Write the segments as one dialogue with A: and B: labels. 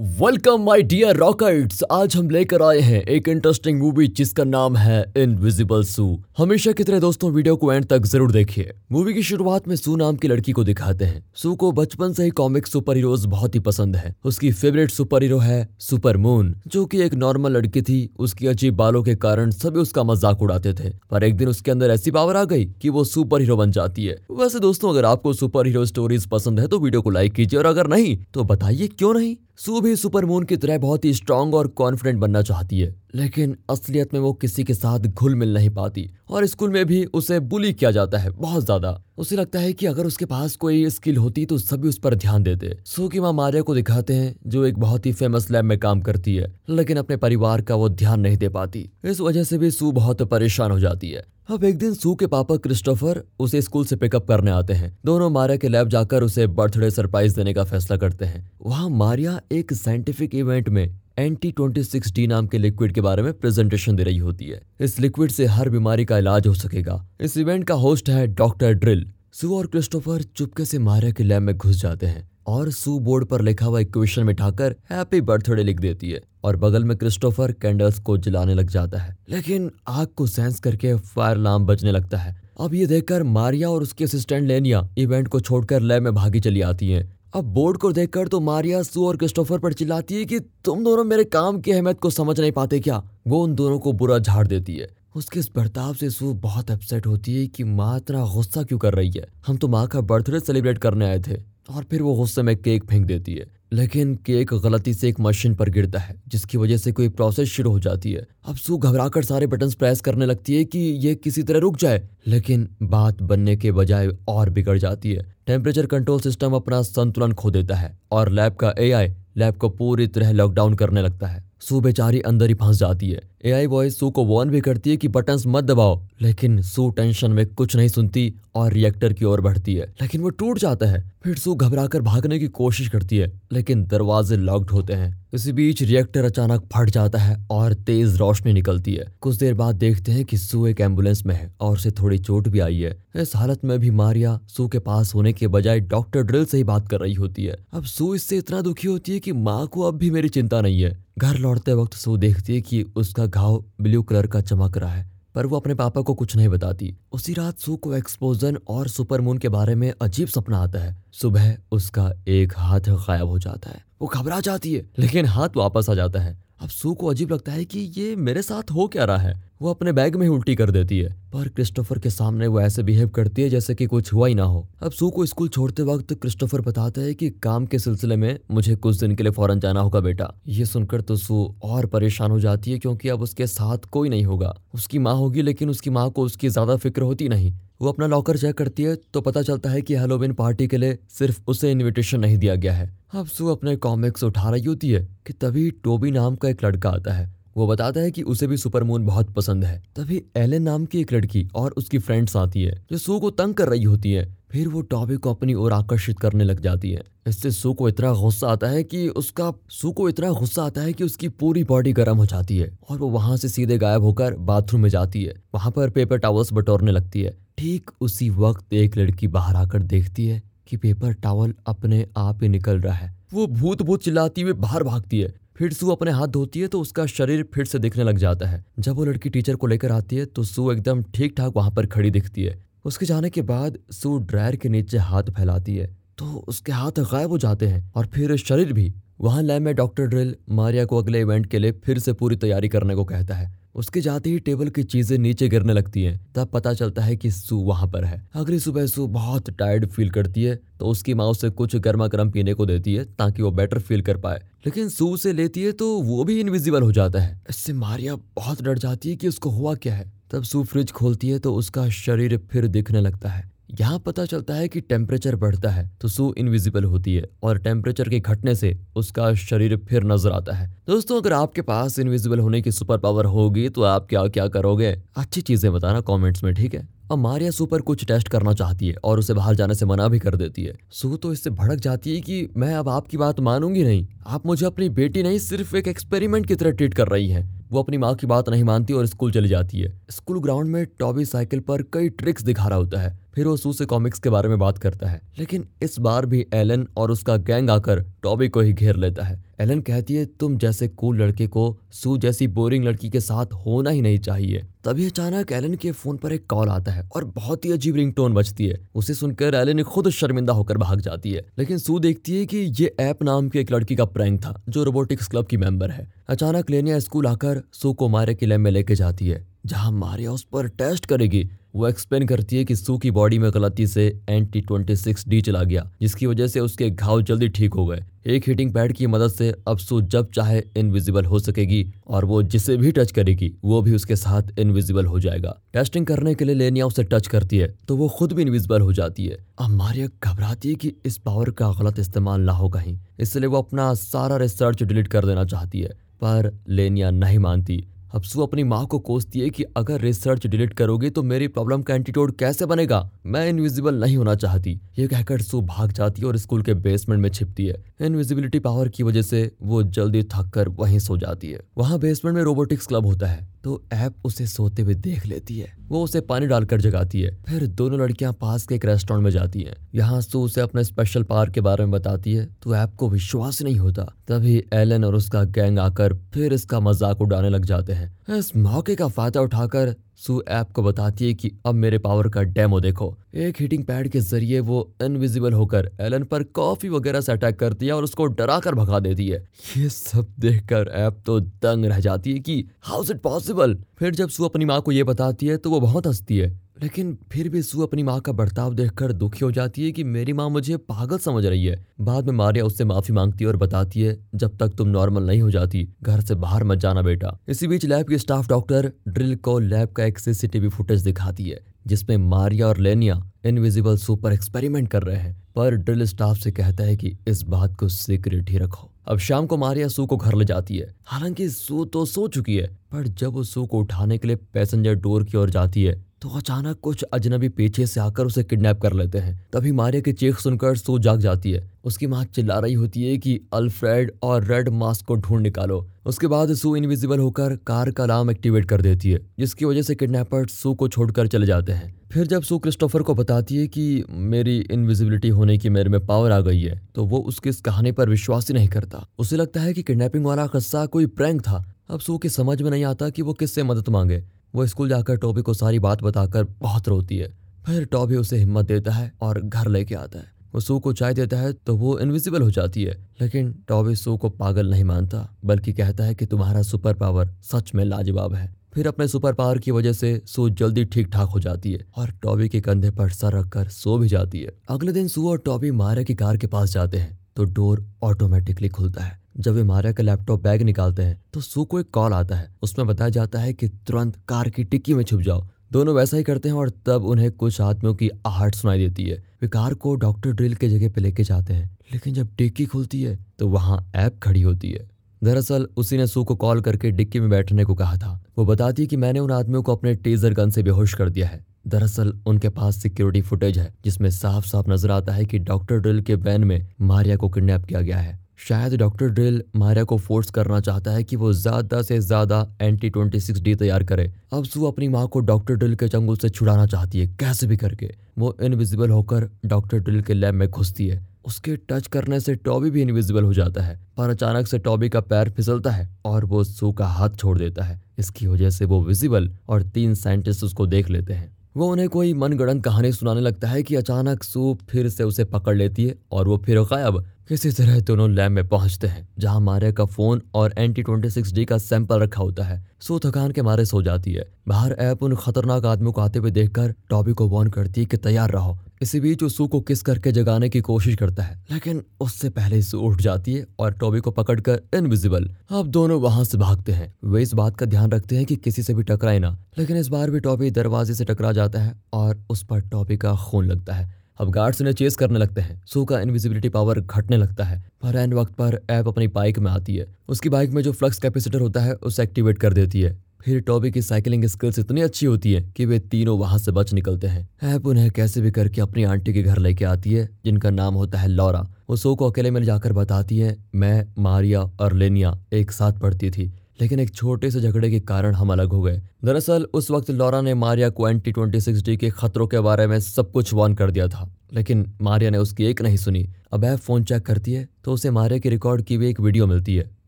A: Welcome my dear rockets आज हम लेकर आए हैं एक इंटरेस्टिंग मूवी जिसका नाम है इनविजिबल सू हमेशा की तरह दोस्तों वीडियो को एंड तक ज़रूर देखिए। मूवी की शुरुआत में सू नाम की लड़की को दिखाते हैं। सू को बचपन से ही कॉमिक सुपर हीरोज बहुत ही पसंद है। उसकी फेवरेट सुपर हीरो है सुपर मून जो की एक नॉर्मल लड़की थी। उसकी अजीब बालों के कारण सभी उसका मज़ाक उड़ाते थे। पर एक दिन उसके अंदर ऐसी पावर आ गई की वो सुपर हीरो बन जाती है। वैसे दोस्तों, अगर आपको सुपर हीरो स्टोरीज पसंद है तो वीडियो को लाइक कीजिए। और अगर नहीं तो बताइए क्यों नहीं? सू भी सुपर मून की तरह बहुत ही स्ट्रांग और कॉन्फिडेंट बनना चाहती है, लेकिन असलियत में वो किसी के साथ घुल मिल नहीं पाती और स्कूल में भी उसे बुली किया जाता है बहुत ज़्यादा। उसे लगता है कि अगर उसके पास कोई स्किल होती तो सभी उस पर ध्यान देते। सू की माँ मारिया को दिखाते हैं, जो एक बहुत ही फ़ेमस लैब में काम करती है, लेकिन अपने परिवार का वो ध्यान नहीं दे पाती। इस वजह से भी सू बहुत परेशान हो जाती है। अब एक दिन सू के पापा क्रिस्टोफर उसे स्कूल से पिकअप करने आते हैं। दोनों मारिया के लैब जाकर उसे बर्थडे सरप्राइज़ देने का फैसला करते हैं। वहाँ मारिया एक साइंटिफिक इवेंट में एंटी ट्वेंटी सिक्स डी नाम के लिक्विड के बारे में प्रेजेंटेशन दे रही होती है। इस लिक्विड से हर बीमारी का इलाज हो सकेगा। इस इवेंट का होस्ट है डॉक्टर ड्रिल। सू और क्रिस्टोफर चुपके से मारिया के लैब में घुस जाते हैं। और सू बोर्ड पर लिखा हुआ इक्वेशन में हैप्पी बर्थडे लिख देती है और बगल में क्रिस्टोफर कैंडल्स को जलाने लग जाता है। लेकिन आग को सेंस करके फायर अलार्म बजने लगता है। अब ये देखकर मारिया और उसके असिस्टेंट लेनिया इवेंट को छोड़कर लैब में भागी चली आती हैं। अब बोर्ड को देखकर तो मारिया, सू और क्रिस्टोफर पर चिल्लाती है कि तुम दोनों मेरे काम की अहमियत को समझ नहीं पाते क्या? वो उन दोनों को बुरा झाड़ देती है। उसके इस बर्ताव से सू बहुत अपसेट होती है कि माँ इतना गुस्सा क्यों कर रही है? हम तो माँ का बर्थडे सेलिब्रेट करने आए थे। और फिर वो गुस्से में केक फेंक देती है। लेकिन केक गलती से एक मशीन पर गिरता है, जिसकी वजह से कोई प्रोसेस शुरू हो जाती है। अब सू घबराकर सारे बटन प्रेस करने लगती है कि ये किसी तरह रुक जाए। लेकिन बात बनने के बजाय और बिगड़ जाती है। टेम्परेचर कंट्रोल सिस्टम अपना संतुलन खो देता है और लैब का एआई लैब को पूरी तरह लॉकडाउन करने लगता है। सू बेचारी अंदर ही फंस जाती है। एआई वॉइस सू को वॉर्न भी करती है कि बटन्स मत दबाओ, लेकिन सू टेंशन में कुछ नहीं सुनती और रिएक्टर की ओर बढ़ती है। लेकिन वो टूट जाता है, फिर सू घबराकर भागने की कोशिश करती है, लेकिन दरवाजे लॉक्ड होते हैं। इसी बीच रिएक्टर अचानक फट जाता है और तेज रोशनी निकलती है। कुछ देर बाद देखते हैं कि सू एक एंबुलेंस में है और उसे थोड़ी चोट भी आई है। इस हालत में भी मारिया सू के पास होने के बजाय डॉक्टर ड्रिल से ही बात कर रही होती है। अब सू इससे इतना दुखी होती है कि माँ को अब भी मेरी चिंता नहीं है। घर लौटते वक्त सू देखती है कि उसका घाव ब्लू कलर का चमक रहा है, पर वो अपने पापा को कुछ नहीं बताती। उसी रात सू को एक्सपोजन और सुपरमून के बारे में अजीब सपना आता है। सुबह उसका एक हाथ गायब हो जाता है। वो घबरा जाती है, लेकिन हाथ वापस आ जाता है। अब सू को अजीब लगता है कि ये मेरे साथ हो क्या रहा है? वो अपने बैग में ही उल्टी कर देती है। पर क्रिस्टोफर के सामने वो ऐसे बिहेव करती है जैसे कि कुछ हुआ ही ना हो। अब सू को स्कूल छोड़ते वक्त क्रिस्टोफर बताता है कि काम के सिलसिले में मुझे कुछ दिन के लिए फ़ौरन जाना होगा बेटा। ये सुनकर तो सू और परेशान हो जाती है क्योंकि अब उसके साथ कोई नहीं होगा। उसकी माँ होगी लेकिन उसकी माँ को उसकी ज़्यादा फ़िक्र होती नहीं। वो अपना लॉकर चेक करती है तो पता चलता है कि हेलोविन पार्टी के लिए सिर्फ़ उसे इनविटेशन नहीं दिया गया है। अब सू अपने कॉमिक्स उठा रही होती है कि तभी टोबी नाम का एक लड़का आता है। वो बताता है कि उसे भी सुपरमून बहुत पसंद है। तभी एलन नाम की एक लड़की और उसकी फ्रेंड्स आती है, जो सू को तंग कर रही होती है। फिर वो टॉबी को अपनी ओर आकर्षित करने लग जाती है। इससे सू को इतना गुस्सा आता है कि उसका, सू को इतना गुस्सा आता है कि उसकी पूरी बॉडी गर्म हो जाती है और वो वहाँ से सीधे गायब होकर बाथरूम में जाती है। वहाँ पर पेपर टावल्स बटोरने लगती है। ठीक उसी वक्त एक लड़की बाहर आकर देखती है कि पेपर टावल अपने आप ही निकल रहा है। वो भूत भूत चिल्लाती हुई बाहर भागती है। फिर सू अपने हाथ धोती है तो उसका शरीर फिर से दिखने लग जाता है। जब वो लड़की टीचर को लेकर आती है तो सू एकदम ठीक ठाक वहाँ पर खड़ी दिखती है। उसके जाने के बाद सू ड्रायर के नीचे हाथ फैलाती है तो उसके हाथ गायब हो जाते हैं और फिर शरीर भी। वहाँ लैब में डॉक्टर ड्रिल मारिया को अगले इवेंट के लिए फिर से पूरी तैयारी करने को कहता है। उसके जाते ही टेबल की चीज़ें नीचे गिरने लगती हैं। तब पता चलता है कि सू वहाँ पर है। अगली सुबह सू बहुत टायर्ड फील करती है तो उसकी माँ उसे कुछ गर्मा गर्म पीने को देती है ताकि वो बेटर फील कर पाए। लेकिन सू से लेती है तो वो भी इनविजिबल हो जाता है। इससे मारिया बहुत डर जाती है कि उसको हुआ क्या है। तब सू फ्रिज खोलती है तो उसका शरीर फिर दिखने लगता है। यहाँ पता चलता है कि टेम्परेचर बढ़ता है तो सू इनविजिबल होती है और टेम्परेचर के घटने से उसका शरीर फिर नज़र आता है। दोस्तों, अगर आपके पास इनविजिबल होने की सुपर पावर होगी तो आप क्या क्या करोगे? अच्छी चीज़ें बताना कॉमेंट्स में, ठीक है? अब मारिया सू पर कुछ टेस्ट करना चाहती है और उसे बाहर जाने से मना भी कर देती है। सू तो इससे भड़क जाती है कि मैं अब आपकी बात मानूँगी नहीं। आप मुझे अपनी बेटी नहीं, सिर्फ़ एक एक्सपेरिमेंट की तरह ट्रीट कर रही है। वो अपनी माँ की बात नहीं मानती और स्कूल चली जाती है। स्कूल ग्राउंड में टॉबी साइकिल पर कई ट्रिक्स दिखा रहा होता है। फिर वो सू से कॉमिक्स के बारे में बात करता है। लेकिन इस बार भी एलन और उसका गैंग आकर टॉबी को ही घेर लेता है। एलन कहती है, तुम जैसे कूल लड़के को सू जैसी बोरिंग लड़की के साथ होना ही नहीं चाहिए। तभी अचानक एलन के फ़ोन पर एक कॉल आता है और बहुत ही अजीब रिंग टोन बजती है। उसे सुनकर एलन खुद शर्मिंदा होकर भाग जाती है। लेकिन सू देखती है कि ये ऐप नाम की एक लड़की का प्रैंक था, जो रोबोटिक्स क्लब की मेंबर है। अचानक लेनिया स्कूल आकर सू को मारे के लैब में लेके जाती है। जहाँ मारिया उस पर टेस्ट करेगी, वो एक्सप्लेन करती है कि सू की बॉडी में गलती से एंटी ट्वेंटी सिक्स डी चला गया, जिसकी वजह से उसके घाव जल्दी ठीक हो गए। एक हीटिंग पैड की मदद से अब सू जब चाहे इनविजिबल हो सकेगी, और वो जिसे भी टच करेगी, वो भी उसके साथ इनविजिबल हो जाएगा। टेस्टिंग करने के लिए लेनिया उसे टच करती है तो वो खुद भी इनविजिबल हो जाती है। अब मारिया घबराती है कि इस पावर का गलत इस्तेमाल ना हो कहीं, इसलिए वो अपना सारा रिसर्च डिलीट कर देना चाहती है, पर लेनिया नहीं मानती। हफ्सू अपनी माँ को कोसती है कि अगर रिसर्च डिलीट करोगे तो मेरी प्रॉब्लम का एंटीटोड कैसे बनेगा? मैं इनविजिबल नहीं होना चाहती। ये कहकर सू भाग जाती है और स्कूल के बेसमेंट में छिपती है। इनविजिबिलिटी पावर की वजह से वो जल्दी थक कर वहीं सो जाती है। वहाँ बेसमेंट में रोबोटिक्स क्लब होता है तो ऐप उसे सोते हुए देख लेती है। वो उसे पानी डालकर जगाती है। फिर दोनों लड़कियाँ पास के एक रेस्टोरेंट में जाती हैं। यहाँ सू उसे अपने स्पेशल पावर के बारे में बताती है तो ऐप को विश्वास नहीं होता। तभी एलन और उसका गैंग आकर फिर इसका मज़ाक उड़ाने लग जाते हैं। इस मौके का फ़ायदा उठाकर सू ऐप को बताती है कि अब मेरे पावर का डेमो देखो। एक हीटिंग पैड के ज़रिए वो इनविजिबल होकर एलन पर कॉफ़ी वगैरह से अटैक करती है और उसको डरा कर भगा देती है। ये सब देखकर ऐप तो दंग रह जाती है कि, हाउ इज़ इट पॉसिबल? फिर जब सू अपनी माँ को ये बताती है तो वो बहुत हंसती है। लेकिन फिर भी सू अपनी माँ का बर्ताव देखकर दुखी हो जाती है कि मेरी माँ मुझे पागल समझ रही है। बाद में मारिया उससे माफ़ी मांगती है और बताती है, जब तक तुम नॉर्मल नहीं हो जाती, घर से बाहर मत जाना बेटा। इसी बीच लैब की स्टाफ डॉक्टर ड्रिल को लैब का एक सीसीटीवी फुटेज दिखाती है, जिसमें मारिया और लेनिया इनविजिबल सू पर एक्सपेरिमेंट कर रहे हैं। पर ड्रिल स्टाफ से कहता है कि इस बात को सीक्रेट ही रखो। अब शाम को मारिया सू को घर ले जाती है। हालाँकि सू तो सो चुकी है, पर जब वो सू को उठाने के लिए पैसेंजर डोर की ओर जाती है तो अचानक कुछ अजनबी पीछे से आकर उसे किडनैप कर लेते हैं। तभी मारिया की चीख सुनकर सू जाग जाती है। उसकी माँ चिल्ला रही होती है कि, अल्फ्रेड और रेड मास्क को ढूंढ निकालो। उसके बाद सू इनविजिबल होकर कार का अलार्म एक्टिवेट कर देती है, जिसकी वजह से किडनैपर सू को छोड़कर चले जाते हैं। फिर जब सू क्रिस्टोफर को बताती है कि, मेरी इनविजिबिलिटी होने की मेरे में पावर आ गई है तो वो उसकी इस कहानी पर विश्वास ही नहीं करता। उसे लगता है कि किडनैपिंग वाला किस्सा कोई प्रैंक था। अब सू के समझ में नहीं आता कि वो किससे मदद मांगे। वो स्कूल जाकर टॉबी को सारी बात बताकर बहुत रोती है। फिर टॉबी उसे हिम्मत देता है और घर लेके आता है। वो सू को चाय देता है तो वो इनविजिबल हो जाती है। लेकिन टॉबी सू को पागल नहीं मानता, बल्कि कहता है कि तुम्हारा सुपर पावर सच में लाजवाब है। फिर अपने सुपर पावर की वजह से सू जल्दी ठीक ठाक हो जाती है और टॉबी के कंधे पर सर रखकर सो भी जाती है। अगले दिन सू और टॉबी मारे की कार के पास जाते हैं तो डोर ऑटोमेटिकली खुलता है। जब वे मारिया का लैपटॉप बैग निकालते हैं तो सू को एक कॉल आता है। उसमें बताया जाता है कि तुरंत कार की टिक्की में छुप जाओ। दोनों वैसा ही करते हैं और तब उन्हें कुछ आदमियों की आहट सुनाई देती है। वे कार को डॉक्टर ड्रिल के जगह पे लेके जाते हैं, लेकिन जब टिक्की खुलती है तो वहाँ ऐप खड़ी होती है। दरअसल, उसी ने सू को कॉल करके डिक्की में बैठने को कहा था। वो बताती है कि मैंने उन आदमियों को अपने टेजर गन से बेहोश कर दिया है। दरअसल, उनके पास सिक्योरिटी फुटेज है, जिसमें साफ़ साफ़ नज़र आता है कि डॉक्टर ड्रिल के वैन में मारिया को किडनैप किया गया है। शायद डॉक्टर ड्रिल मारिया को फोर्स करना चाहता है कि वो ज़्यादा से ज़्यादा एंटी ट्वेंटी सिक्स डी तैयार करे। अब सू अपनी माँ को डॉक्टर ड्रिल के चंगुल से छुड़ाना चाहती है। कैसे भी करके, वो इनविजिबल होकर डॉक्टर ड्रिल के लैब में घुसती है। उसके टच करने से टॉबी भी इनविजिबल हो जाता है, पर अचानक से टॉबी का पैर फिसलता है और वो सू का हाथ छोड़ देता है। इसकी वजह से वो विजिबल और तीन साइंटिस्ट उसको देख लेते हैं। वो उन्हें कोई मनगढ़ंत कहानी सुनाने लगता है कि अचानक सू फिर से उसे पकड़ लेती है और वो फिर गायब। किसी तरह दोनों लैब में पहुँचते हैं, जहाँ मारे का फ़ोन और एंटी ट्वेंटी सिक्स डी का सैंपल रखा होता है। सो थकान के मारे सो जाती है। बाहर ऐप उन खतरनाक आदमी को आते हुए देखकर टॉबी को वॉर्न करती है कि तैयार रहो। इसी बीच सू को किस करके जगाने की कोशिश करता है, लेकिन उससे पहले सू उठ जाती है और टॉबी को पकड़कर इनविजिबल अब दोनों वहाँ से भागते हैं। वे इस बात का ध्यान रखते हैं कि किसी से भी टकराए ना, लेकिन इस बार भी टॉबी दरवाजे से टकरा जाता है और उस पर टॉबी का खून लगता है। अब गार्ड्स उन्हें चेस करने लगते हैं। सू का इनविजिबिलिटी पावर घटने लगता है। पर एंड वक्त पर ऐप अपनी बाइक में आती है। उसकी बाइक में जो फ्लक्स कैपेसिटर होता है, उसे एक्टिवेट कर देती है। फिर टॉबी की साइकिलिंग स्किल्स इतनी अच्छी होती है कि वे तीनों वहाँ से बच निकलते हैं। ऐप उन्हें कैसे भी करके अपनी आंटी के घर लेके आती है, जिनका नाम होता है लॉरा वो सो को अकेले में जाकर बताती है, मैं मारिया और लेनिया एक साथ पढ़ती थी। लेकिन एक छोटे से झगड़े के कारण हम अलग हो गए। दरअसल, उस वक्त लॉरा ने मारिया को एंटी ट्वेंटी सिक्स डी के खतरों के बारे में सब कुछ वार्न कर दिया था। लेकिन मारिया ने उसकी एक नहीं सुनी। अब ऐप फ़ोन चेक करती है तो उसे मारिया की रिकॉर्ड की हुई एक वीडियो मिलती है।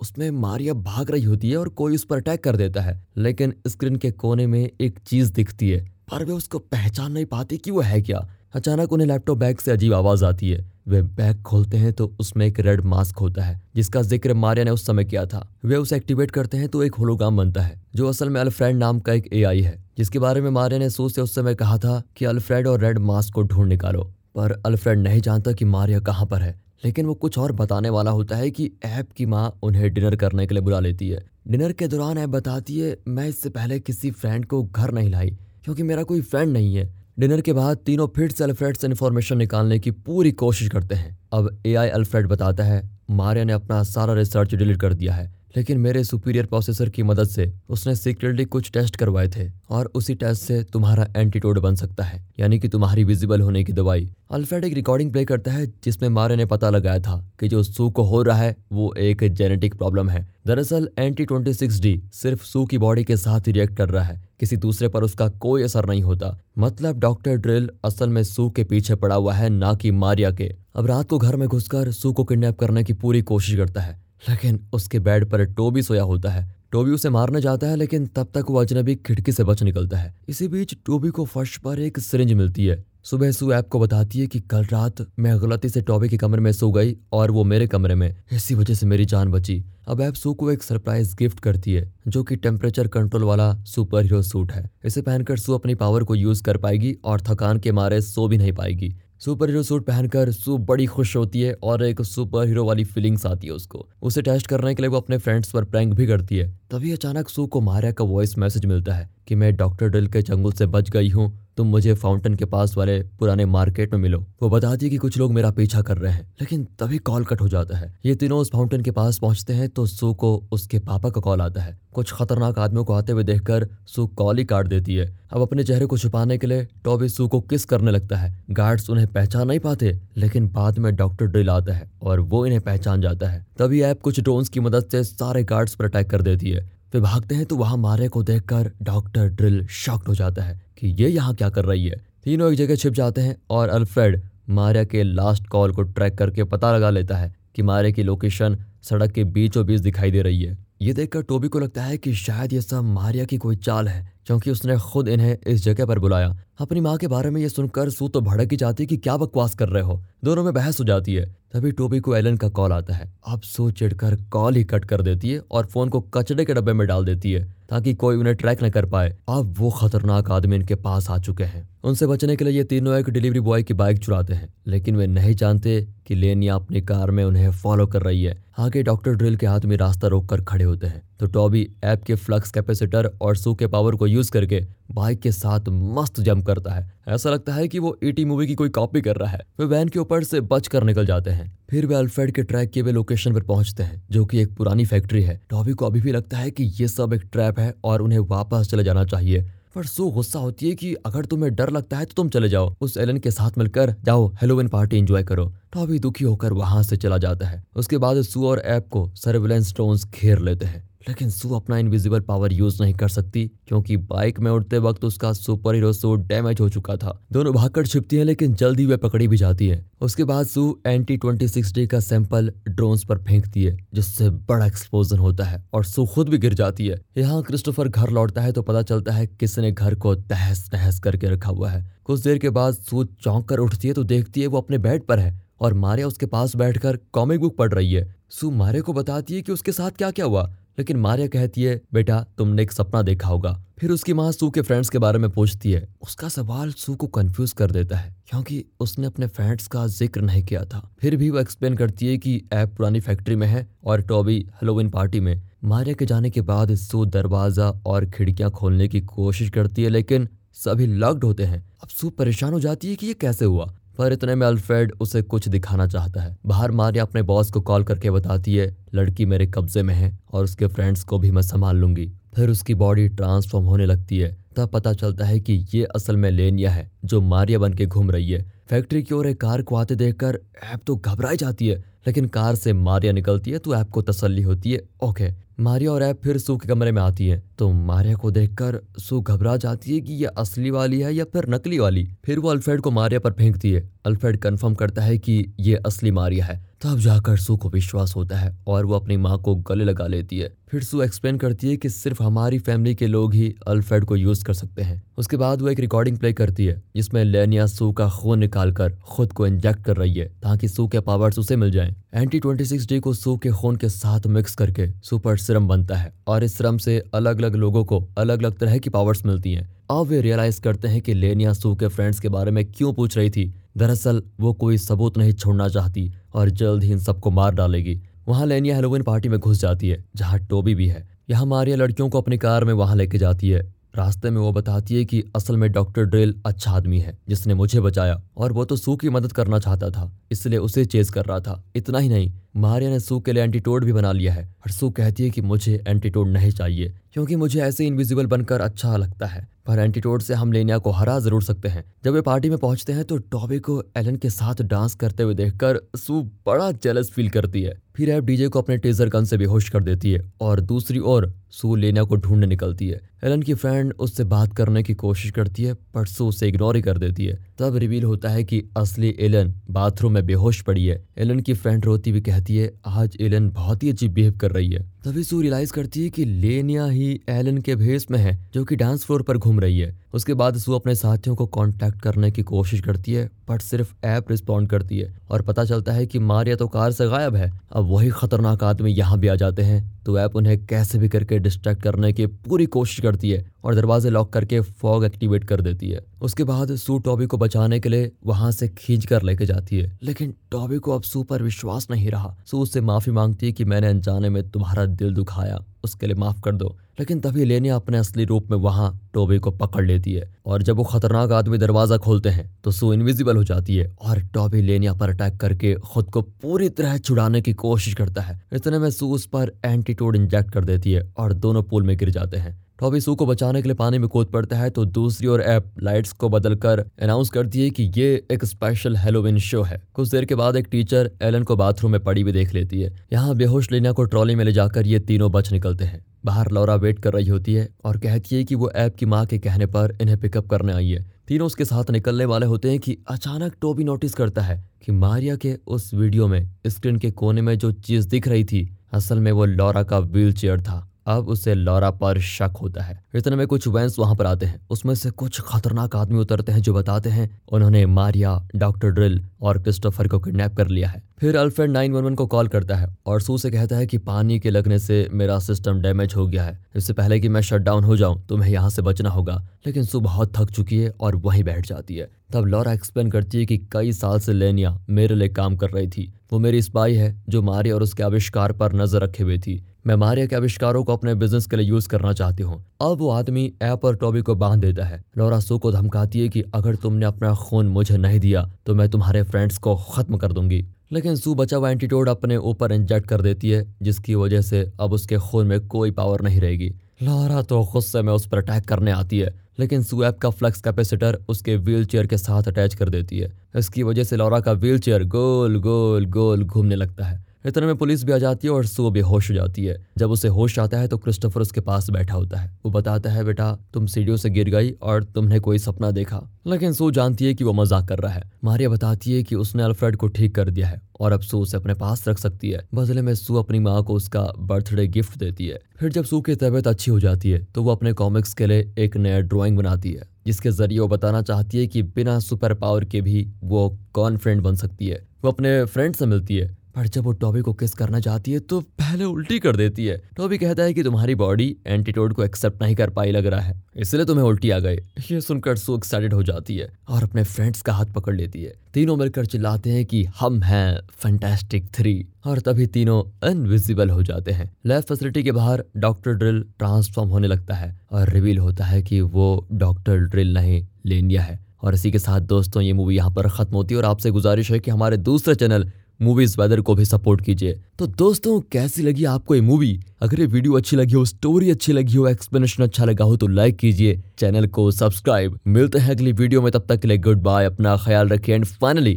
A: उसमें मारिया भाग रही होती है और कोई उस पर अटैक कर देता है। लेकिन स्क्रीन के कोने में एक चीज़ दिखती है, पर वे उसको पहचान नहीं पाती कि वो है क्या। अचानक उन्हें लैपटॉप बैग से अजीब आवाज़ आती है। वे बैग खोलते हैं तो उसमें एक रेड मास्क होता है, जिसका ज़िक्र मारिया ने उस समय किया था। वे उसे एक्टिवेट करते हैं तो एक होलोग्राम बनता है, जो असल में अल्फ्रेड नाम का एक एआई है, जिसके बारे में मारिया ने सू से उस समय कहा था कि अल्फ्रेड और रेड मास्क को ढूंढ निकालो। पर अल्फ्रेड नहीं जानता कि मारिया कहाँ पर है, लेकिन वो कुछ और बताने वाला होता है कि ऐप की माँ उन्हें डिनर करने के लिए बुला लेती है। डिनर के दौरान ऐप बताती है, मैं इससे पहले किसी फ्रेंड को घर नहीं लाई, क्योंकि मेरा कोई फ्रेंड नहीं है। डिनर के बाद तीनों फिर से अल्फ्रेड से इन्फॉर्मेशन निकालने की पूरी कोशिश करते हैं। अब एआई अल्फ्रेड बताता है, मारिया ने अपना सारा रिसर्च डिलीट कर दिया है। लेकिन मेरे सुपीरियर प्रोसेसर की मदद से उसने सीक्रेटली कुछ टेस्ट करवाए थे और उसी टेस्ट से तुम्हारा एंटीटोड बन सकता है। यानी कि तुम्हारी विजिबल होने की दवाई। अल्फ्रेड एक रिकॉर्डिंग प्ले करता है, जिसमें मारे ने पता लगाया था कि जो सू को हो रहा है, वो एक जेनेटिक प्रॉब्लम है। दरअसल एंटी ट्वेंटी सिक्स डी सिर्फ़ सू की बॉडी के साथ ही रिएक्ट कर रहा है। किसी दूसरे पर उसका कोई असर नहीं होता। मतलब डॉक्टर ड्रिल असल में सू के पीछे पड़ा हुआ है, ना कि मारिया के। अब रात को घर में घुसकर सू को किडनैप करने की पूरी कोशिश करता है। लेकिन उसके बेड पर टोबी सोया होता है। टोबी उसे मारने जाता है, लेकिन तब तक वो अजनबी खिड़की से बच निकलता है। इसी बीच टोबी को फर्श पर एक सिरिंज मिलती है। सुबह सू ऐप को बताती है कि कल रात मैं गलती से टॉबी के कमरे में सो गई और वो मेरे कमरे में। इसी वजह से मेरी जान बची। अब ऐप सू को एक सरप्राइज़ गिफ्ट करती है, जो कि टेम्परेचर कंट्रोल वाला सुपर हीरो सूट है। इसे पहनकर सू अपनी पावर को यूज़ कर पाएगी और थकान के मारे सो भी नहीं पाएगी। सुपर हीरो सूट पहनकर सू बड़ी खुश होती है और एक सुपर हीरो वाली फीलिंग्स आती है उसको। उसे टेस्ट करने के लिए वो अपने फ्रेंड्स पर प्रैंक भी करती है। तभी अचानक सू को मारिया का वॉइस मैसेज मिलता है कि मैं डॉक्टर डिल के चंगुल से बच गई हूँ। तुम मुझे फाउंटेन के पास वाले पुराने मार्केट में मिलो। वो बताती है कि कुछ लोग मेरा पीछा कर रहे हैं, लेकिन तभी कॉल कट हो जाता है। ये तीनों उस फाउंटेन के पास पहुँचते हैं तो सू को उसके पापा का कॉल आता है। कुछ खतरनाक आदमियों को आते हुए देखकर सू कॉल ही काट देती है। अब अपने चेहरे को छुपाने के लिए टॉबी सू को किस करने लगता है? गार्ड्स उन्हें पहचान नहीं पाते, लेकिन बाद में डॉक्टर ड्रिल आता है और वो इन्हें पहचान जाता है। तभी ऐप कुछ ड्रोन्स की मदद से सारे गार्ड्स पर अटैक कर देती है। वे भागते हैं तो वहाँ मारे को देखकर डॉक्टर ड्रिल शॉक्ड हो जाता है कि ये यहाँ क्या कर रही है। तीनों एक जगह छिप जाते हैं और अल्फ्रेड मारिया के लास्ट कॉल को ट्रैक करके पता लगा लेता है कि मारे की लोकेशन सड़क के बीचों बीच दिखाई दे रही है। ये देखकर टोबी को लगता है कि शायद ये सब मारिया की कोई चाल है, क्योंकि उसने खुद इन्हें इस जगह पर बुलाया। अपनी माँ के बारे में ये सुनकर सू तो भड़क ही जाती कि क्या बकवास कर रहे हो। दोनों में बहस हो जाती है। तभी टोबी को एलन का कॉल आता है। अब सू चिढ़कर कॉल ही कट कर देती है और फ़ोन को कचड़े के डब्बे में डाल देती है, ताकि कोई उन्हें ट्रैक न कर पाए। अब वो खतरनाक आदमी इनके पास आ चुके हैं। उनसे बचने के लिए ये तीनों एक डिलीवरी बॉय की बाइक चुराते हैं, लेकिन वे नहीं जानते कि लेनिया अपनी कार में उन्हें फॉलो कर रही है। आगे डॉक्टर ड्रिल के हाथ में रास्ता रोककर खड़े होते हैं। तो टॉबी ऐप के फ्लक्स कैपेसिटर और सू के पावर को यूज़ करके बाइक के साथ मस्त जंप करता है। ऐसा लगता है कि वो ईटी मूवी की कोई कॉपी कर रहा है। वे वैन के ऊपर से बच कर निकल जाते हैं। फिर वे अल्फ्रेड के ट्रैक के वे लोकेशन पर पहुँचते हैं, जो कि एक पुरानी फैक्ट्री है। टॉबी को अभी भी लगता है कि ये सब एक ट्रैप है और उन्हें वापस चले जाना चाहिए। पर सो गुस्सा होती है कि अगर तुम्हें डर लगता है तो तुम चले जाओ। उस एलन के साथ मिलकर जाओ हेलोविन पार्टी एंजॉय करो। टॉबी दुखी होकर वहाँ से चला जाता है। उसके बाद सू और ऐप को सर्विलेंस स्टोन्स घेर लेते हैं। लेकिन सू अपना इनविजिबल पावर यूज़ नहीं कर सकती, क्योंकि बाइक में उड़ते वक्त उसका सुपर हीरो सूट डैमेज हो चुका था। दोनों भागकर छिपती हैं, लेकिन जल्दी वे पकड़ी भी जाती है। उसके बाद Sue anti twenty six D का सैंपल ड्रोन्स पर फेंकती है, जिससे बड़ा एक्सप्लोजन होता है और सू खुद भी गिर जाती है। यहाँ क्रिस्टोफर घर लौटता है तो पता चलता है किसने घर को तहस नहस करके रखा हुआ है। कुछ देर के बाद सू चौंक कर उठती है तो देखती है वो अपने बेड पर है और मारिया उसके पास बैठकर कॉमिक बुक पढ़ रही है। सू मारे को बताती है कि उसके साथ क्या क्या हुआ। लेकिन मारिया कहती है, बेटा, तुमने एक सपना देखा होगा। फिर उसकी माँ सू के फ्रेंड्स के बारे में पूछती है। उसका सवाल सू को कंफ्यूज कर देता है, क्योंकि उसने अपने फ्रेंड्स का ज़िक्र नहीं किया था। फिर भी वो एक्सप्लेन करती है कि ऐप पुरानी फैक्ट्री में है और टॉबी हेलोविन पार्टी में। मारिया के जाने के बाद सू दरवाज़ा और खिड़कियाँ खोलने की कोशिश करती है, लेकिन सभी लॉक्ड होते हैं। अब सू परेशान हो जाती है कि ये कैसे हुआ? पर इतने में अल्फ्रेड उसे कुछ दिखाना चाहता है। बाहर मारिया अपने बॉस को कॉल करके बताती है, लड़की मेरे कब्जे में है और उसके फ्रेंड्स को भी मैं संभाल लूँगी। फिर उसकी बॉडी ट्रांसफॉर्म होने लगती है। तब पता चलता है कि ये असल में लेनिया है, जो मारिया बन के घूम रही है। फैक्ट्री की ओर एक कार को आते देखकर ऐप तो घबराई जाती है, लेकिन कार से मारिया निकलती है तो ऐप को तसल्ली होती है। ओके मारिया और ऐप फिर सू के कमरे में आती है। तो मारिया को देखकर सू घबरा जाती है कि यह असली वाली है या फिर नकली वाली। फिर वो अल्फ्रेड को मारिया पर फेंकती है। अल्फ्रेड कंफर्म करता है कि ये असली मारिया है। तब जाकर सू को विश्वास होता है और वो अपनी माँ को गले लगा लेती है। फिर सू एक्सप्लेन करती है कि सिर्फ़ हमारी फैमिली के लोग ही अल्फ्रेड को यूज़ कर सकते हैं। उसके बाद वो एक रिकॉर्डिंग प्ले करती है, जिसमें लेनिया सू का खून निकालकर खुद को इंजेक्ट कर रही है, ताकि सू के पावर्स उसे मिल जाएँ। एंटी 26 डी को सू के खून के साथ मिक्स करके सुपर सिरम बनता है और इस सिरम से अलग अलग लोगों को अलग अलग तरह की पावर्स मिलती हैं। अब वे रियलाइज़ करते हैं कि लेनिया सू के फ्रेंड्स के बारे में क्यों पूछ रही थी। दरअसल, वो कोई सबूत नहीं छोड़ना चाहती और जल्द ही इन सबको मार डालेगी। वहाँ लेनिया हेलोविन पार्टी में घुस जाती है, जहाँ टोबी भी है। यहाँ मारिया लड़कियों को अपनी कार में वहाँ लेके जाती है। रास्ते में वो बताती है कि असल में डॉक्टर ड्रेल अच्छा आदमी है, जिसने मुझे बचाया और वो तो सू की मदद करना चाहता था, इसलिए उसे चेज कर रहा था। इतना ही नहीं मारिया ने सू के लिए एंटीटोड भी बना लिया है और सू कहती है कि मुझे एंटीटोड नहीं चाहिए, क्योंकि मुझे ऐसे इनविजिबल बनकर अच्छा लगता है। पर एंटीटोड से हम लेनिया को हरा ज़रूर सकते हैं। जब वे पार्टी में पहुँचते हैं तो टॉबी को एलन के साथ डांस करते हुए देखकर सू बड़ा जेलस फील करती है। फिर ऐप डीजे को अपने टेजर गन से बेहोश कर देती है और दूसरी ओर सू लेनिया को ढूँढने निकलती है। एलन की फ्रेंड उससे बात करने की कोशिश करती है, पर सू उसे इग्नोर ही कर देती है। तब रिवील होता है कि असली एलन बाथरूम में बेहोश पड़ी है। एलन की फ्रेंड रोती हुई कहती है। आज एलन बहुत ही अजीब बिहेव कर रही है। तभी सू रियलाइज़ करती है कि लेनिया ही एलन के भेस में है, जो कि डांस फ्लोर पर घूम रही है। उसके बाद सू अपने साथियों को कांटेक्ट करने की कोशिश करती है बट सिर्फ़ ऐप रिस्पॉन्ड करती है, और पता चलता है कि मारिया तो कार से गायब है। अब वही खतरनाक आदमी यहाँ भी आ जाते हैं तो ऐप उन्हें कैसे भी करके डिस्ट्रैक्ट करने की पूरी कोशिश करती है, और दरवाजे लॉक करके फॉग एक्टिवेट कर देती है। उसके बाद सू टॉबी को बचाने के लिए वहाँ से खींच कर लेके जाती है। लेकिन टॉबी को अब सू पर विश्वास नहीं रहा। सू उससे माफ़ी मांगती है कि मैंने अनजाने में तुम्हारा दिल दुखाया, उसके लिए माफ़ कर दो। लेकिन तभी लेनिया अपने असली रूप में वहाँ टोबी को पकड़ लेती है और जब वो खतरनाक आदमी दरवाज़ा खोलते हैं तो सू इनविजिबल हो जाती है और टोबी लेनिया पर अटैक करके खुद को पूरी तरह छुड़ाने की कोशिश करता है। इतने में सू उस पर एंटीटोड इंजेक्ट कर देती है और दोनों पुल में गिर जाते हैं। टॉबी सू को बचाने के लिए पानी में कूद पड़ता है तो दूसरी ओर ऐप लाइट्स को बदलकर अनाउंस करती है कि ये एक स्पेशल हेलोविन शो है। कुछ देर के बाद एक टीचर एलन को बाथरूम में पड़ी भी देख लेती है। यहाँ बेहोश लेनिया को ट्रॉली में ले जाकर ये तीनों बच निकलते हैं। बाहर लौरा वेट कर रही होती है और कहती है कि वो ऐप की माँ के कहने पर इन्हें पिकअप करने आई है। तीनों उसके साथ निकलने वाले होते हैं कि अचानक टोबी नोटिस करता है कि मारिया के उस वीडियो में स्क्रीन के कोने में जो चीज़ दिख रही थी, असल में वो लौरा का व्हील चेयर था। अब उसे लॉरा पर शक होता है। इतने में कुछ वैंस वहाँ पर आते हैं। उसमें से कुछ खतरनाक आदमी उतरते हैं जो बताते हैं, उन्होंने मारिया, डॉक्टर ड्रिल और क्रिस्टोफर को किडनैप कर लिया है। फिर अल्फ्रेड 911 को कॉल करता है और सू से कहता है कि पानी के लगने से मेरा सिस्टम डैमेज हो गया है। इससे पहले कि मैं शट डाउन हो जाऊँ, तुम्हें यहाँ से बचना होगा। लेकिन सू बहुत थक चुकी है और वहीं बैठ जाती है। तब लॉरा एक्सप्लेन करती है कि कई साल से लेनिया मेरे लिए काम कर रही थी। वो मेरी स्पाई है, जो मारी और उसके आविष्कार पर नज़र रखे हुए थी। मैं मारिया के आविष्कारों को अपने बिज़नेस के लिए यूज़ करना चाहती हूँ। अब वो आदमी ऐप और टॉबी को बाँध देता है। लौरा सू को धमकाती है कि अगर तुमने अपना खून मुझे नहीं दिया तो मैं तुम्हारे फ्रेंड्स को खत्म कर दूँगी। लेकिन सू बचा हुआ एंटीटोड अपने ऊपर इंजेक्ट कर देती है, जिसकी वजह से अब उसके खून में कोई पावर नहीं रहेगी। लौरा तो गुस्से में उस पर अटैक करने आती है, लेकिन सुएब का फ्लक्स कैपेसिटर उसके व्हील चेयर के साथ अटैच कर देती है। इसकी वजह से लौरा का व्हील चेयर गोल गोल गोल घूमने लगता है। इतने में पुलिस भी आ जाती है और सो बेहोश हो जाती है। जब उसे होश आता है तो क्रिस्टोफर उसके पास बैठा होता है। वो बताता है, बेटा, तुम सीढ़ियों से गिर गई और तुमने कोई सपना देखा? लेकिन सो जानती है कि वो मज़ाक कर रहा है। मारिया बताती है कि उसने अल्फ्रेड को ठीक कर दिया है और अब सू उसे अपने पास रख सकती है। बदले में सू अपनी माँ को उसका बर्थडे गिफ्ट देती है। फिर जब सू की तबीयत अच्छी हो जाती है तो वो अपने कॉमिक्स के लिए एक नया ड्राइंग बनाती है, जिसके ज़रिए वो बताना चाहती है कि बिना सुपर पावर के भी वो कौन फ्रेंड बन सकती है। वो अपने फ्रेंड से मिलती है। पर जब वो टॉबी को किस करना चाहती है तो पहले उल्टी कर देती है। टॉबी कहता है कि तुम्हारी बॉडी एंटीटोड को एक्सेप्ट नहीं कर पाई लग रहा है, इसलिए तुम्हें उल्टी आ गए ये सुनकर सो एक्साइटेड हो जाती है और अपने फ्रेंड्स का हाथ पकड़ लेती है। तीनों मिलकर चिल्लाते हैं कि हम हैं फैंटास्टिक थ्री, और तभी तीनों अनविजिबल हो जाते हैं। लैब फैसिलिटी के बाहर डॉक्टर ड्रिल ट्रांसफॉर्म होने लगता है और रिवील होता है कि वो डॉक्टर ड्रिल नहीं लेनिया है। और इसी के साथ दोस्तों, ये मूवी यहाँ पर खत्म होती है और आपसे गुजारिश है कि हमारे दूसरे चैनल मूवीज़ वेदर को भी सपोर्ट कीजिए। तो दोस्तों, कैसी लगी आपको ये मूवी अगर ये वीडियो अच्छी लगी हो स्टोरी अच्छी लगी हो एक्सप्लेनेशन अच्छा लगा हो तो लाइक कीजिए। चैनल को सब्सक्राइब मिलते हैं अगली वीडियो में, तब तक के लिए गुड बाय अपना ख्याल रखिए and finally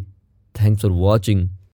A: thanks for watching